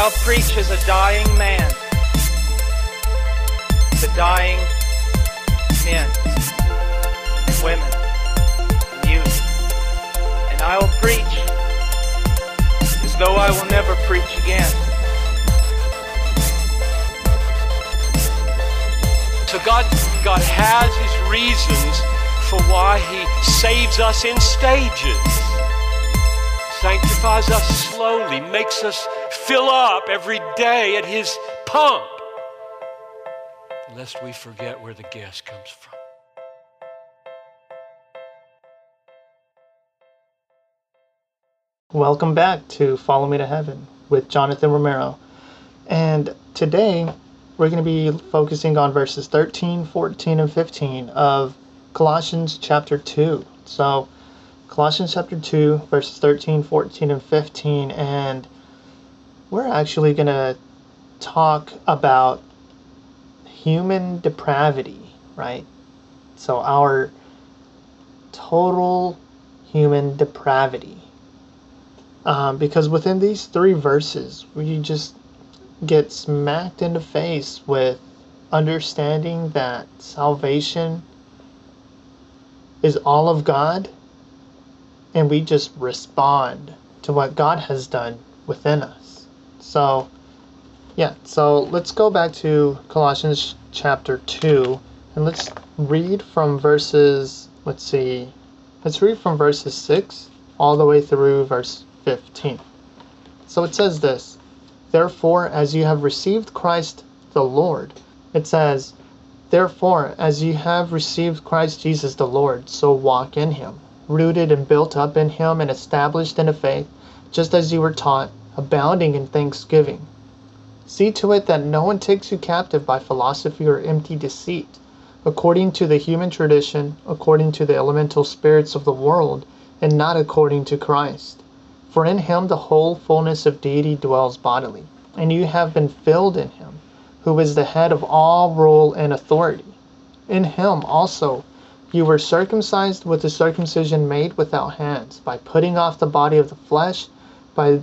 I'll preach as a dying man to dying men, women, and youth. And I will preach as though I will never preach again. So God, God has his reasons for why he saves us in stages. Sanctifies us slowly, makes us fill up every day at his pump. Lest we forget where the gas comes from. Welcome back to Follow Me to Heaven with Jonathan Romero. And today we're going to be focusing on verses 13, 14, and 15 of Colossians chapter 2. So, Colossians chapter 2, verses 13, 14, and 15. And we're actually going to talk about human depravity, right? So, our total human depravity um, because within these three verses, we just get smacked in the face with understanding that salvation is all of God, and we just respond to what God has done within us. So, yeah, so let's go back to Colossians chapter 2 and let's read from verses, let's see, let's read from verses 6 all the way through verse 15. So it says this Therefore, as you have received Christ the Lord, it says, Therefore, as you have received Christ Jesus the Lord, so walk in him, rooted and built up in him and established in the faith, just as you were taught, abounding in thanksgiving. See to it that no one takes you captive by philosophy or empty deceit, according to the human tradition, according to the elemental spirits of the world, and not according to Christ. For in him the whole fullness of deity dwells bodily, and you have been filled in him, who is the head of all rule and authority. In him also you were circumcised with the circumcision made without hands, by putting off the body of the flesh by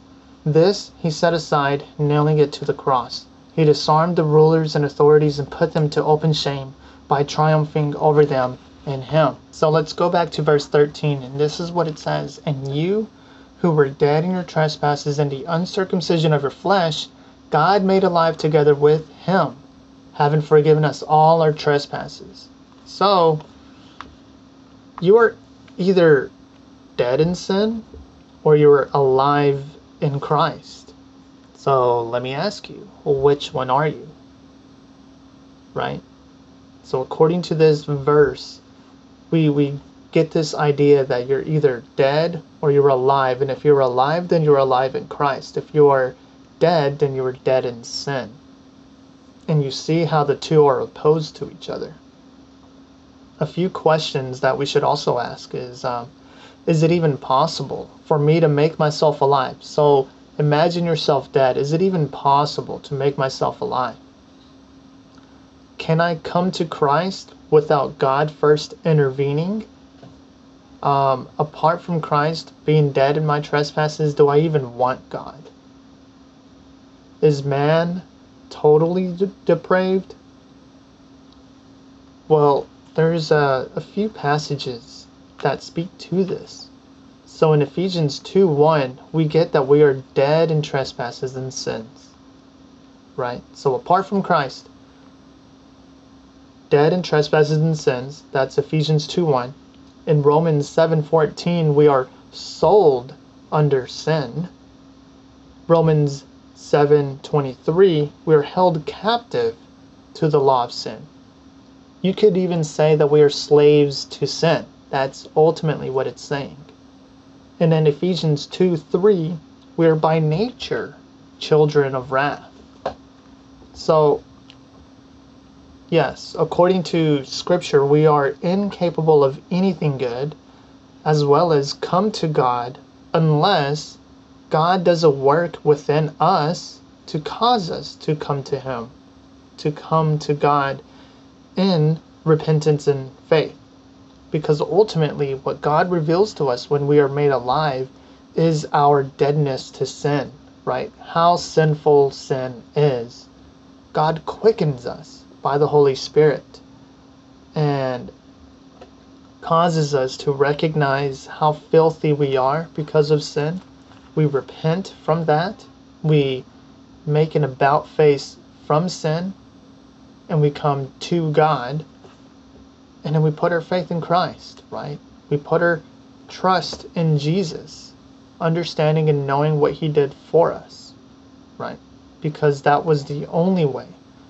This he set aside, nailing it to the cross. He disarmed the rulers and authorities and put them to open shame by triumphing over them in him. So let's go back to verse 13, and this is what it says And you, who were dead in your trespasses and the uncircumcision of your flesh, God made alive together with him, having forgiven us all our trespasses. So, you are either dead in sin or you are alive in Christ. So, let me ask you, which one are you? Right? So, according to this verse, we, we get this idea that you're either dead or you're alive. And if you're alive, then you're alive in Christ. If you are dead, then you are dead in sin. And you see how the two are opposed to each other. A few questions that we should also ask is um, Is it even possible for me to make myself alive? So imagine yourself dead. Is it even possible to make myself alive? Can I come to Christ without God first intervening? um, apart from Christ being dead in my trespasses, do I even want God? Is man totally de- depraved? Well, there's a, a few passages that speak to this. So in Ephesians 2 1, we get that we are dead in trespasses and sins. Right? So apart from Christ, dead in trespasses and sins, that's Ephesians 2 1 in Romans 7:14 we are sold under sin. Romans 7:23 we are held captive to the law of sin. You could even say that we are slaves to sin. That's ultimately what it's saying. And then Ephesians 2 3, we are by nature children of wrath. So, yes, according to Scripture, we are incapable of anything good, as well as come to God, unless God does a work within us to cause us to come to Him, to come to God in repentance and faith. Because ultimately, what God reveals to us when we are made alive is our deadness to sin, right? How sinful sin is. God quickens us by the Holy Spirit and causes us to recognize how filthy we are because of sin. We repent from that. We make an about face from sin and we come to God and then we put our faith in Christ, right? We put our trust in Jesus, understanding and knowing what he did for us, right? because that was the only way.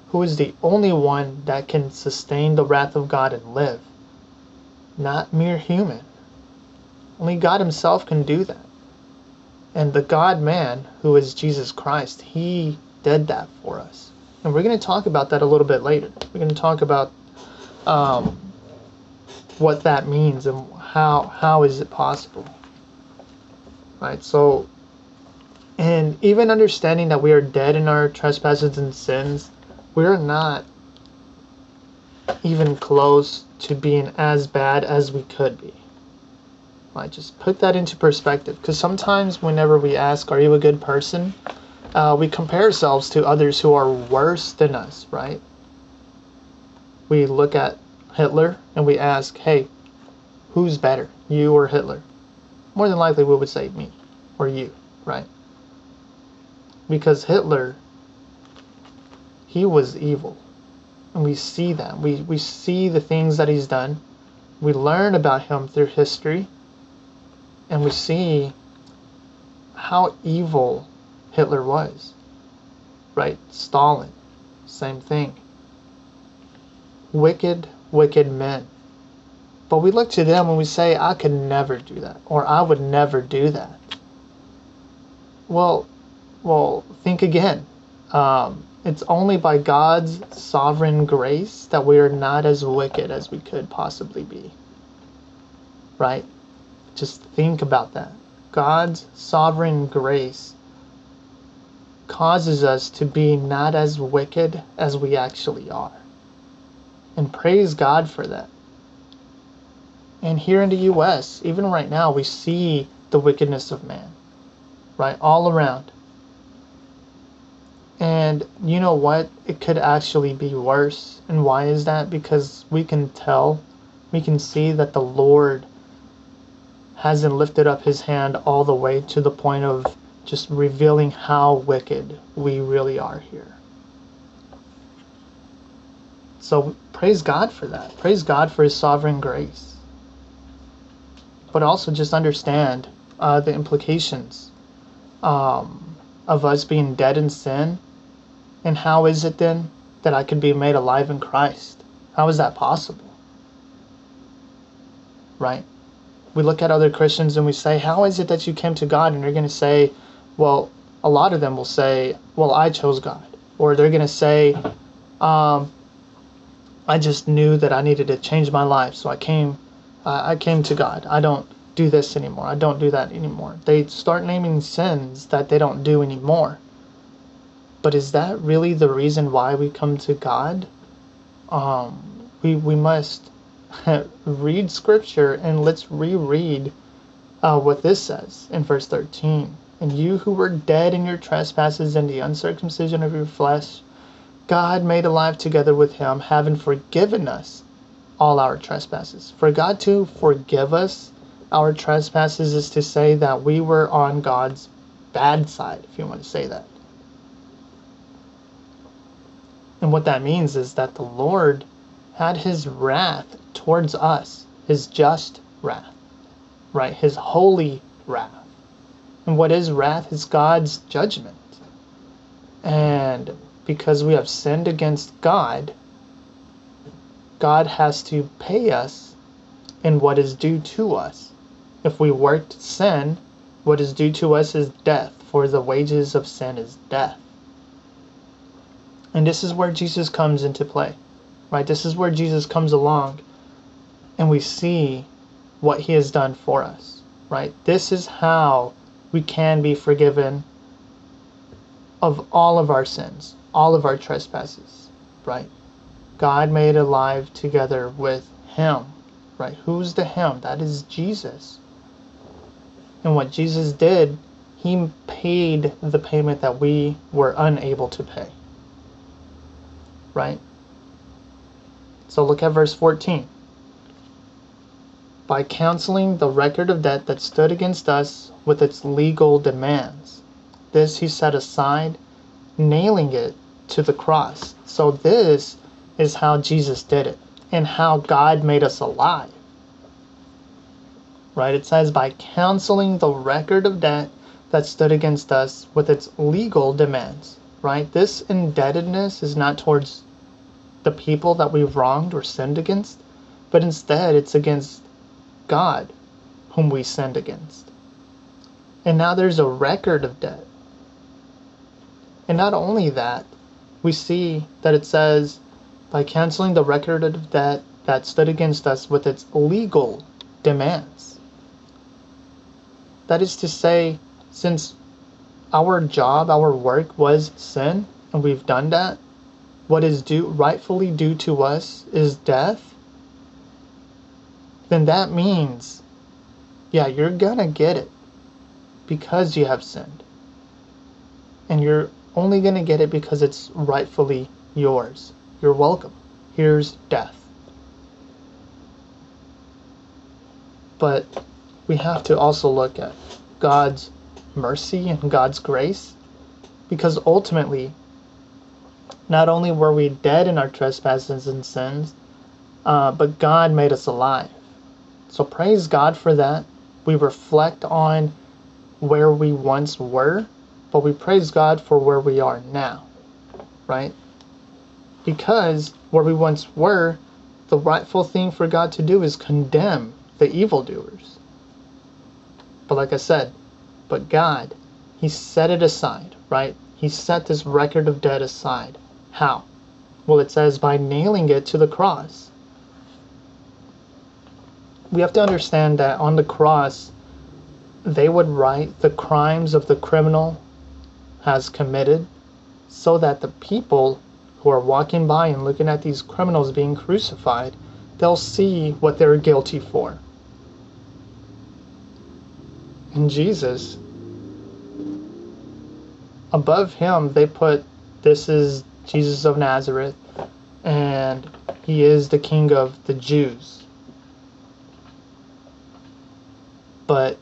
Who is the only one that can sustain the wrath of God and live? Not mere human. Only God Himself can do that. And the God man, who is Jesus Christ, He did that for us. And we're going to talk about that a little bit later. We're going to talk about um, what that means and how how is it possible. Right. So and even understanding that we are dead in our trespasses and sins, we are not even close to being as bad as we could be. I just put that into perspective because sometimes, whenever we ask, Are you a good person? Uh, we compare ourselves to others who are worse than us, right? We look at Hitler and we ask, Hey, who's better, you or Hitler? More than likely, we would say me or you, right? because Hitler he was evil. And we see that. We we see the things that he's done. We learn about him through history. And we see how evil Hitler was right? Stalin same thing. Wicked wicked men but we look to them and we say I could never do that or I would never do that well well, think again. Um, it's only by God's sovereign grace that we are not as wicked as we could possibly be. Right? Just think about that. God's sovereign grace causes us to be not as wicked as we actually are. And praise God for that. And here in the US, even right now, we see the wickedness of man, right? All around. And you know what? It could actually be worse. And why is that? Because we can tell, we can see that the Lord hasn't lifted up his hand all the way to the point of just revealing how wicked we really are here. So praise God for that. Praise God for his sovereign grace. But also just understand uh, the implications um, of us being dead in sin and how is it then that I could be made alive in Christ? How is that possible? Right? We look at other Christians and we say, How is it that you came to God? And they're going to say, Well, a lot of them will say, Well, I chose God. Or they're going to say, um, I just knew that I needed to change my life, so I came, I came to God. I don't do this anymore. I don't do that anymore. They start naming sins that they don't do anymore. But is that really the reason why we come to God? Um, we, we must read scripture and let's reread uh, what this says in verse 13. And you who were dead in your trespasses and the uncircumcision of your flesh, God made alive together with him, having forgiven us all our trespasses. For God to forgive us our trespasses is to say that we were on God's bad side, if you want to say that. And what that means is that the Lord had his wrath towards us, his just wrath, right? His holy wrath. And what is wrath is God's judgment. And because we have sinned against God, God has to pay us in what is due to us. If we worked sin, what is due to us is death, for the wages of sin is death. And this is where Jesus comes into play, right? This is where Jesus comes along and we see what he has done for us, right? This is how we can be forgiven of all of our sins, all of our trespasses, right? God made alive together with him, right? Who's the him? That is Jesus. And what Jesus did, he paid the payment that we were unable to pay. Right? So look at verse 14. By canceling the record of debt that stood against us with its legal demands. This he set aside, nailing it to the cross. So this is how Jesus did it and how God made us alive. Right? It says, by canceling the record of debt that stood against us with its legal demands. Right? This indebtedness is not towards the people that we've wronged or sinned against, but instead it's against God whom we sinned against. And now there's a record of debt. And not only that, we see that it says, by canceling the record of debt that stood against us with its legal demands. That is to say, since our job, our work was sin, and we've done that, what is due rightfully due to us is death, then that means, yeah, you're gonna get it because you have sinned. And you're only gonna get it because it's rightfully yours. You're welcome. Here's death. But we have to also look at God's mercy and God's grace because ultimately, not only were we dead in our trespasses and sins, uh, but God made us alive. So praise God for that. We reflect on where we once were, but we praise God for where we are now, right? Because where we once were, the rightful thing for God to do is condemn the evildoers. But like I said, but God, He set it aside, right? He set this record of debt aside. How? Well, it says by nailing it to the cross. We have to understand that on the cross, they would write the crimes of the criminal has committed so that the people who are walking by and looking at these criminals being crucified, they'll see what they're guilty for. And Jesus, above him, they put this is Jesus of Nazareth, and he is the King of the Jews. But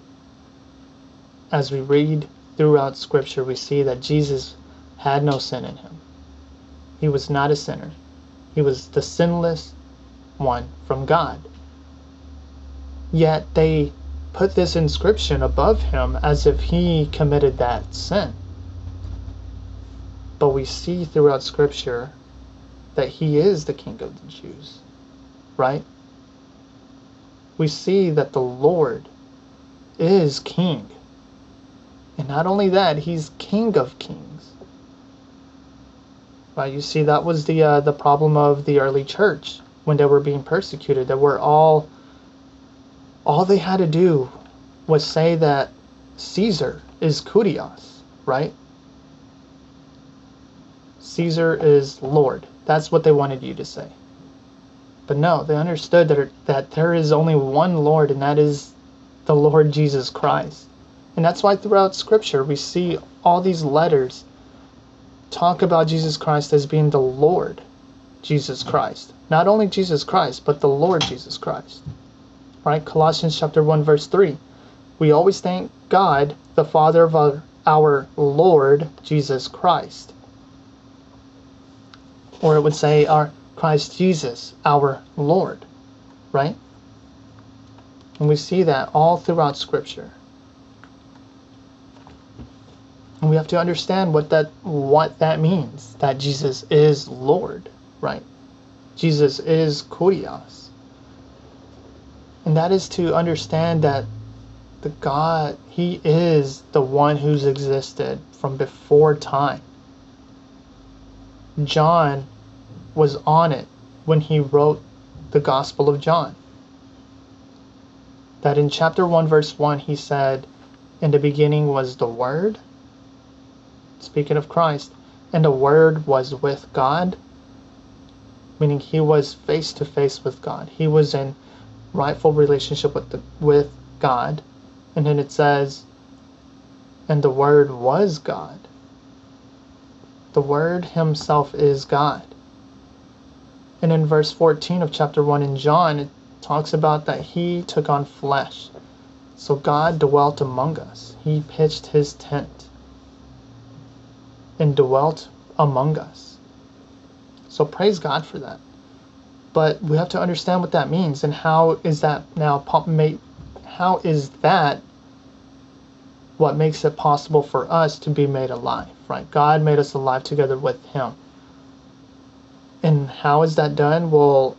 as we read throughout Scripture, we see that Jesus had no sin in him. He was not a sinner. He was the sinless one from God. Yet they put this inscription above him as if he committed that sin. But we see throughout Scripture that he is the King of the Jews, right? We see that the Lord is King. And not only that, he's King of Kings. Right? You see, that was the uh, the problem of the early church when they were being persecuted. They were all all they had to do was say that Caesar is Kurios, right? Caesar is Lord. That's what they wanted you to say. But no, they understood that, that there is only one Lord, and that is the Lord Jesus Christ. And that's why throughout Scripture we see all these letters talk about Jesus Christ as being the Lord Jesus Christ. Not only Jesus Christ, but the Lord Jesus Christ. Right? Colossians chapter 1 verse 3. We always thank God, the Father of our, our Lord Jesus Christ. Or it would say our Christ Jesus, our Lord. Right? And we see that all throughout scripture. And we have to understand what that what that means. That Jesus is Lord, right? Jesus is Kurios. And that is to understand that the God, He is the one who's existed from before time. John was on it when he wrote the Gospel of John. That in chapter 1, verse 1, he said, In the beginning was the Word, speaking of Christ, and the Word was with God, meaning he was face to face with God. He was in rightful relationship with the, with God. And then it says, and the Word was God. The Word Himself is God. And in verse 14 of chapter 1 in John, it talks about that He took on flesh. So God dwelt among us. He pitched His tent and dwelt among us. So praise God for that. But we have to understand what that means and how is that now made how is that what makes it possible for us to be made alive, right? God made us alive together with him. And how is that done? Well,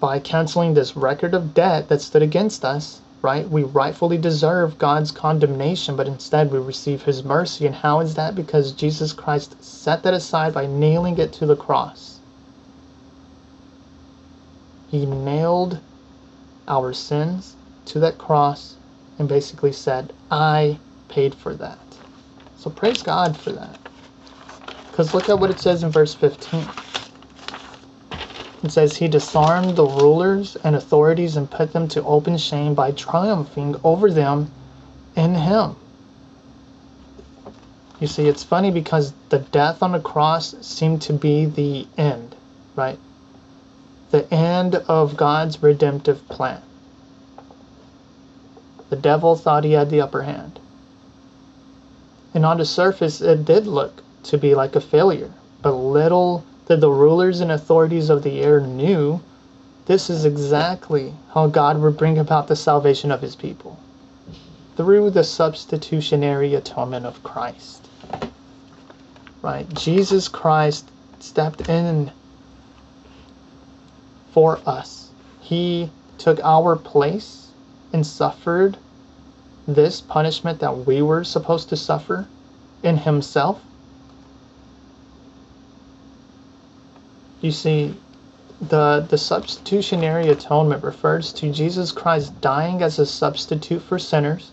by canceling this record of debt that stood against us, right? We rightfully deserve God's condemnation, but instead we receive his mercy. And how is that? Because Jesus Christ set that aside by nailing it to the cross. He nailed our sins to that cross and basically said, I paid for that. So praise God for that. Because look at what it says in verse 15. It says, He disarmed the rulers and authorities and put them to open shame by triumphing over them in Him. You see, it's funny because the death on the cross seemed to be the end, right? The end of God's redemptive plan. The devil thought he had the upper hand. And on the surface, it did look to be like a failure. But little did the rulers and authorities of the air knew this is exactly how God would bring about the salvation of his people through the substitutionary atonement of Christ. Right? Jesus Christ stepped in for us. He took our place and suffered this punishment that we were supposed to suffer in himself. You see, the, the substitutionary atonement refers to Jesus Christ dying as a substitute for sinners.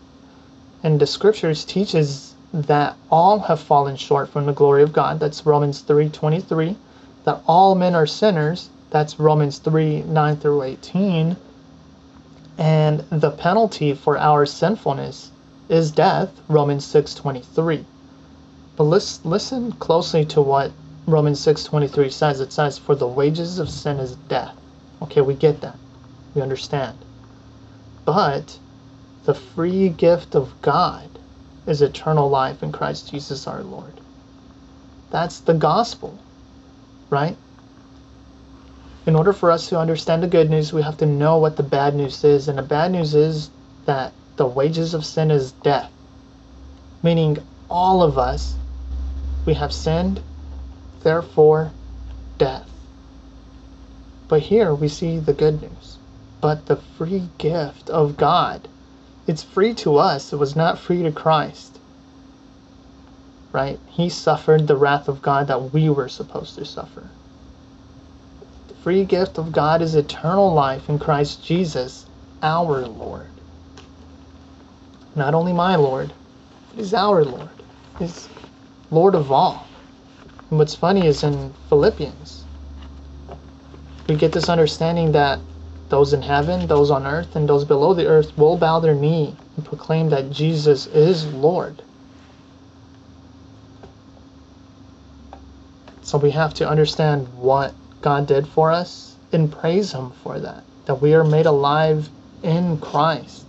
And the scriptures teaches that all have fallen short from the glory of God. That's Romans 3.23. That all men are sinners. That's Romans 3, 9 through 18. And the penalty for our sinfulness is death, Romans 6:23. But let's listen closely to what Romans 6:23 says. It says, "For the wages of sin is death." Okay, we get that. We understand. But the free gift of God is eternal life in Christ Jesus our Lord. That's the gospel, right? in order for us to understand the good news, we have to know what the bad news is. And the bad news is that the wages of sin is death. Meaning, all of us, we have sinned, therefore, death. But here we see the good news. But the free gift of God, it's free to us, it was not free to Christ. Right? He suffered the wrath of God that we were supposed to suffer The free gift of God is eternal life in Christ Jesus, our Lord. Not only my Lord, but He's our Lord. He's Lord of all. And what's funny is in Philippians, we get this understanding that those in heaven, those on earth, and those below the earth will bow their knee and proclaim that Jesus is Lord. So we have to understand what God did for us and praise Him for that. That we are made alive in Christ.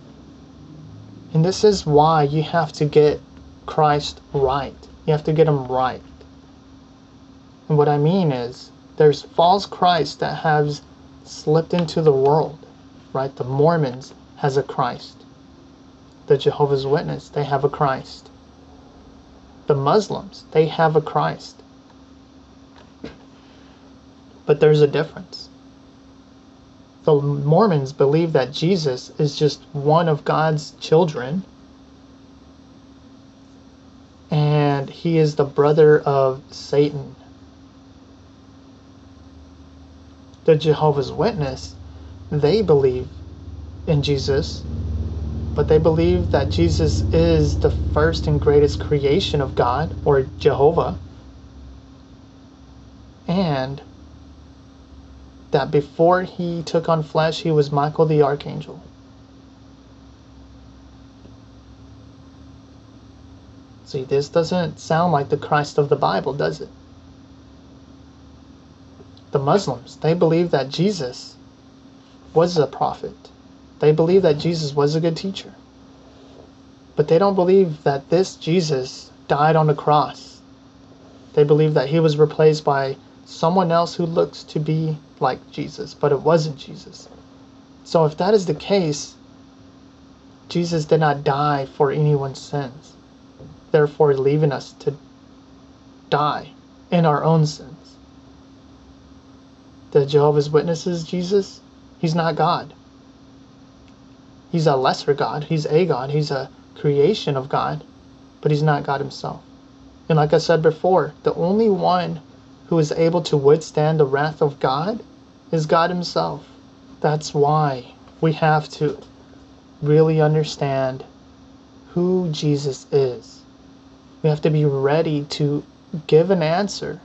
And this is why you have to get Christ right. You have to get Him right. And what I mean is, there's false Christ that has slipped into the world, right? The Mormons has a Christ. The Jehovah's Witness, they have a Christ. The Muslims, they have a Christ. But there's a difference. The Mormons believe that Jesus is just one of God's children and he is the brother of Satan. The Jehovah's Witness, they believe in Jesus, but they believe that Jesus is the first and greatest creation of God or Jehovah, and that before he took on flesh, he was Michael the Archangel. See, this doesn't sound like the Christ of the Bible, does it? The Muslims, they believe that Jesus was a prophet. They believe that Jesus was a good teacher. But they don't believe that this Jesus died on the cross. They believe that he was replaced by someone else who looks to be like Jesus, but it wasn't Jesus. So if that is the case, Jesus did not die for anyone's sins therefore leaving us to die in our own sins. The Jehovah's Witnesses, Jesus, he's not God. He's a lesser God. He's a God. He's a creation of God, but he's not God himself. And like I said before, the only one who is able to withstand the wrath of God is God himself. That's why we have to really understand who Jesus is. We have to be ready to give an answer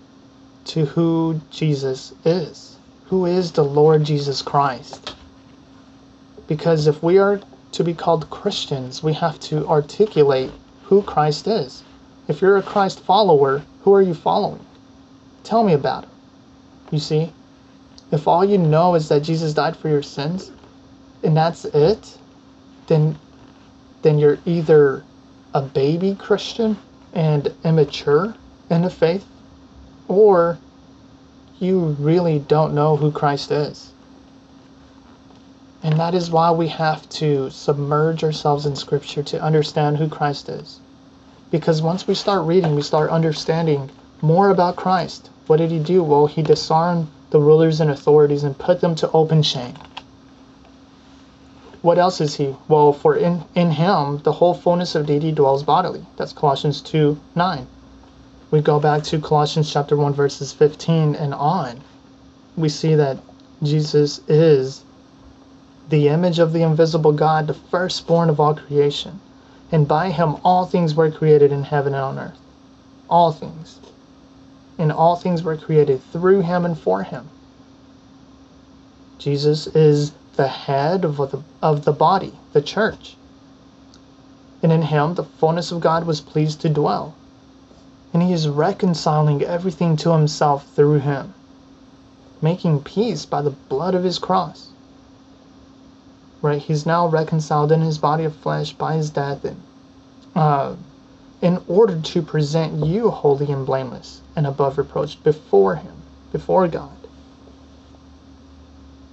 to who Jesus is. Who is the Lord Jesus Christ? Because if we are to be called Christians, we have to articulate who Christ is. If you're a Christ follower, who are you following? Tell me about it. You see? If all you know is that Jesus died for your sins and that's it, then then you're either a baby Christian and immature in the faith, or you really don't know who Christ is. And that is why we have to submerge ourselves in Scripture to understand who Christ is. Because once we start reading, we start understanding more about Christ. What did he do? Well, he disarmed the rulers and authorities and put them to open shame what else is he? Well, for in, in him the whole fullness of deity dwells bodily. That's Colossians 2 9. We go back to Colossians chapter 1, verses 15 and on. We see that Jesus is the image of the invisible God, the firstborn of all creation. And by him all things were created in heaven and on earth. All things. And all things were created through him and for him. Jesus is the head of the, of the body, the church. And in him the fullness of God was pleased to dwell. And he is reconciling everything to himself through him, making peace by the blood of his cross. Right? He's now reconciled in his body of flesh by his death and uh, in order to present you holy and blameless and above reproach before him, before God.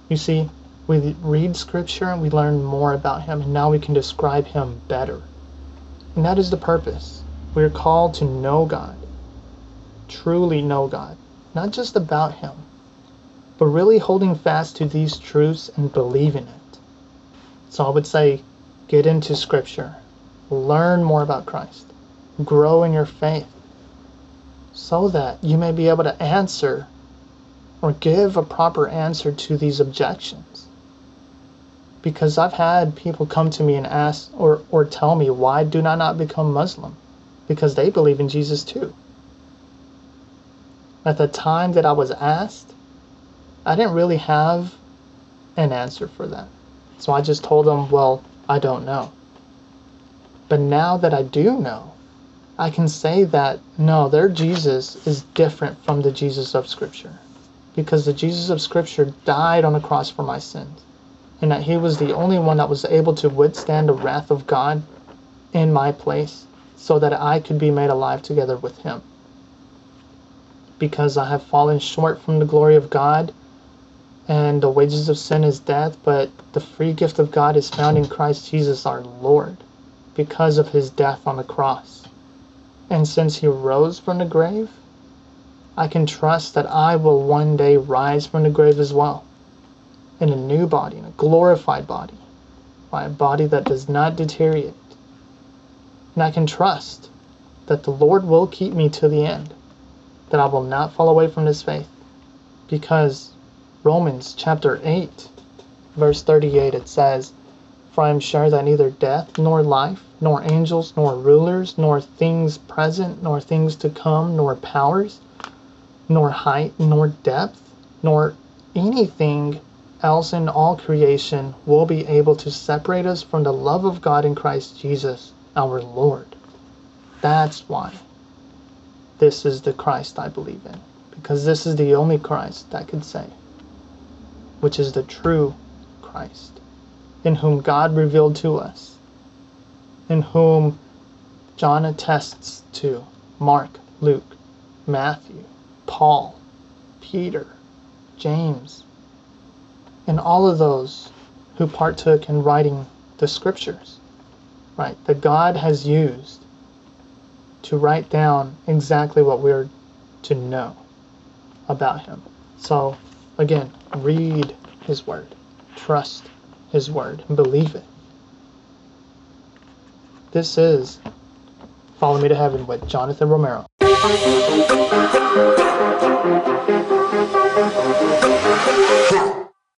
You see, we read scripture and we learn more about him and now we can describe him better. And that is the purpose. We are called to know God, truly know God, not just about him, but really holding fast to these truths and believing it. So I would say get into scripture, learn more about Christ, grow in your faith, so that you may be able to answer or give a proper answer to these objections because I've had people come to me and ask or, or tell me why do I not become Muslim? Because they believe in Jesus too. At the time that I was asked, I didn't really have an answer for that. So I just told them, well, I don't know. But now that I do know, I can say that no, their Jesus is different from the Jesus of Scripture. Because the Jesus of Scripture died on the cross for my sins and that he was the only one that was able to withstand the wrath of God in my place so that I could be made alive together with him. Because I have fallen short from the glory of God, and the wages of sin is death, but the free gift of God is found in Christ Jesus our Lord because of his death on the cross. And since he rose from the grave, I can trust that I will one day rise from the grave as well in a new body, in a glorified body, by a body that does not deteriorate. And I can trust that the Lord will keep me to the end, that I will not fall away from this faith, because Romans chapter 8, verse 38, it says, For I am sure that neither death, nor life, nor angels, nor rulers, nor things present, nor things to come, nor powers, nor height, nor depth, nor anything else in all creation will be able to separate us from the love of God in Christ Jesus, our Lord. That's why this is the Christ I believe in, because this is the only Christ that can say, which is the true Christ, in whom God revealed to us, in whom John attests to, Mark, Luke, Matthew, Paul, Peter, James, and all of those who partook in writing the scriptures, right, that God has used to write down exactly what we're to know about Him. So, again, read His Word, trust His Word, and believe it. This is Follow Me to Heaven with Jonathan Romero.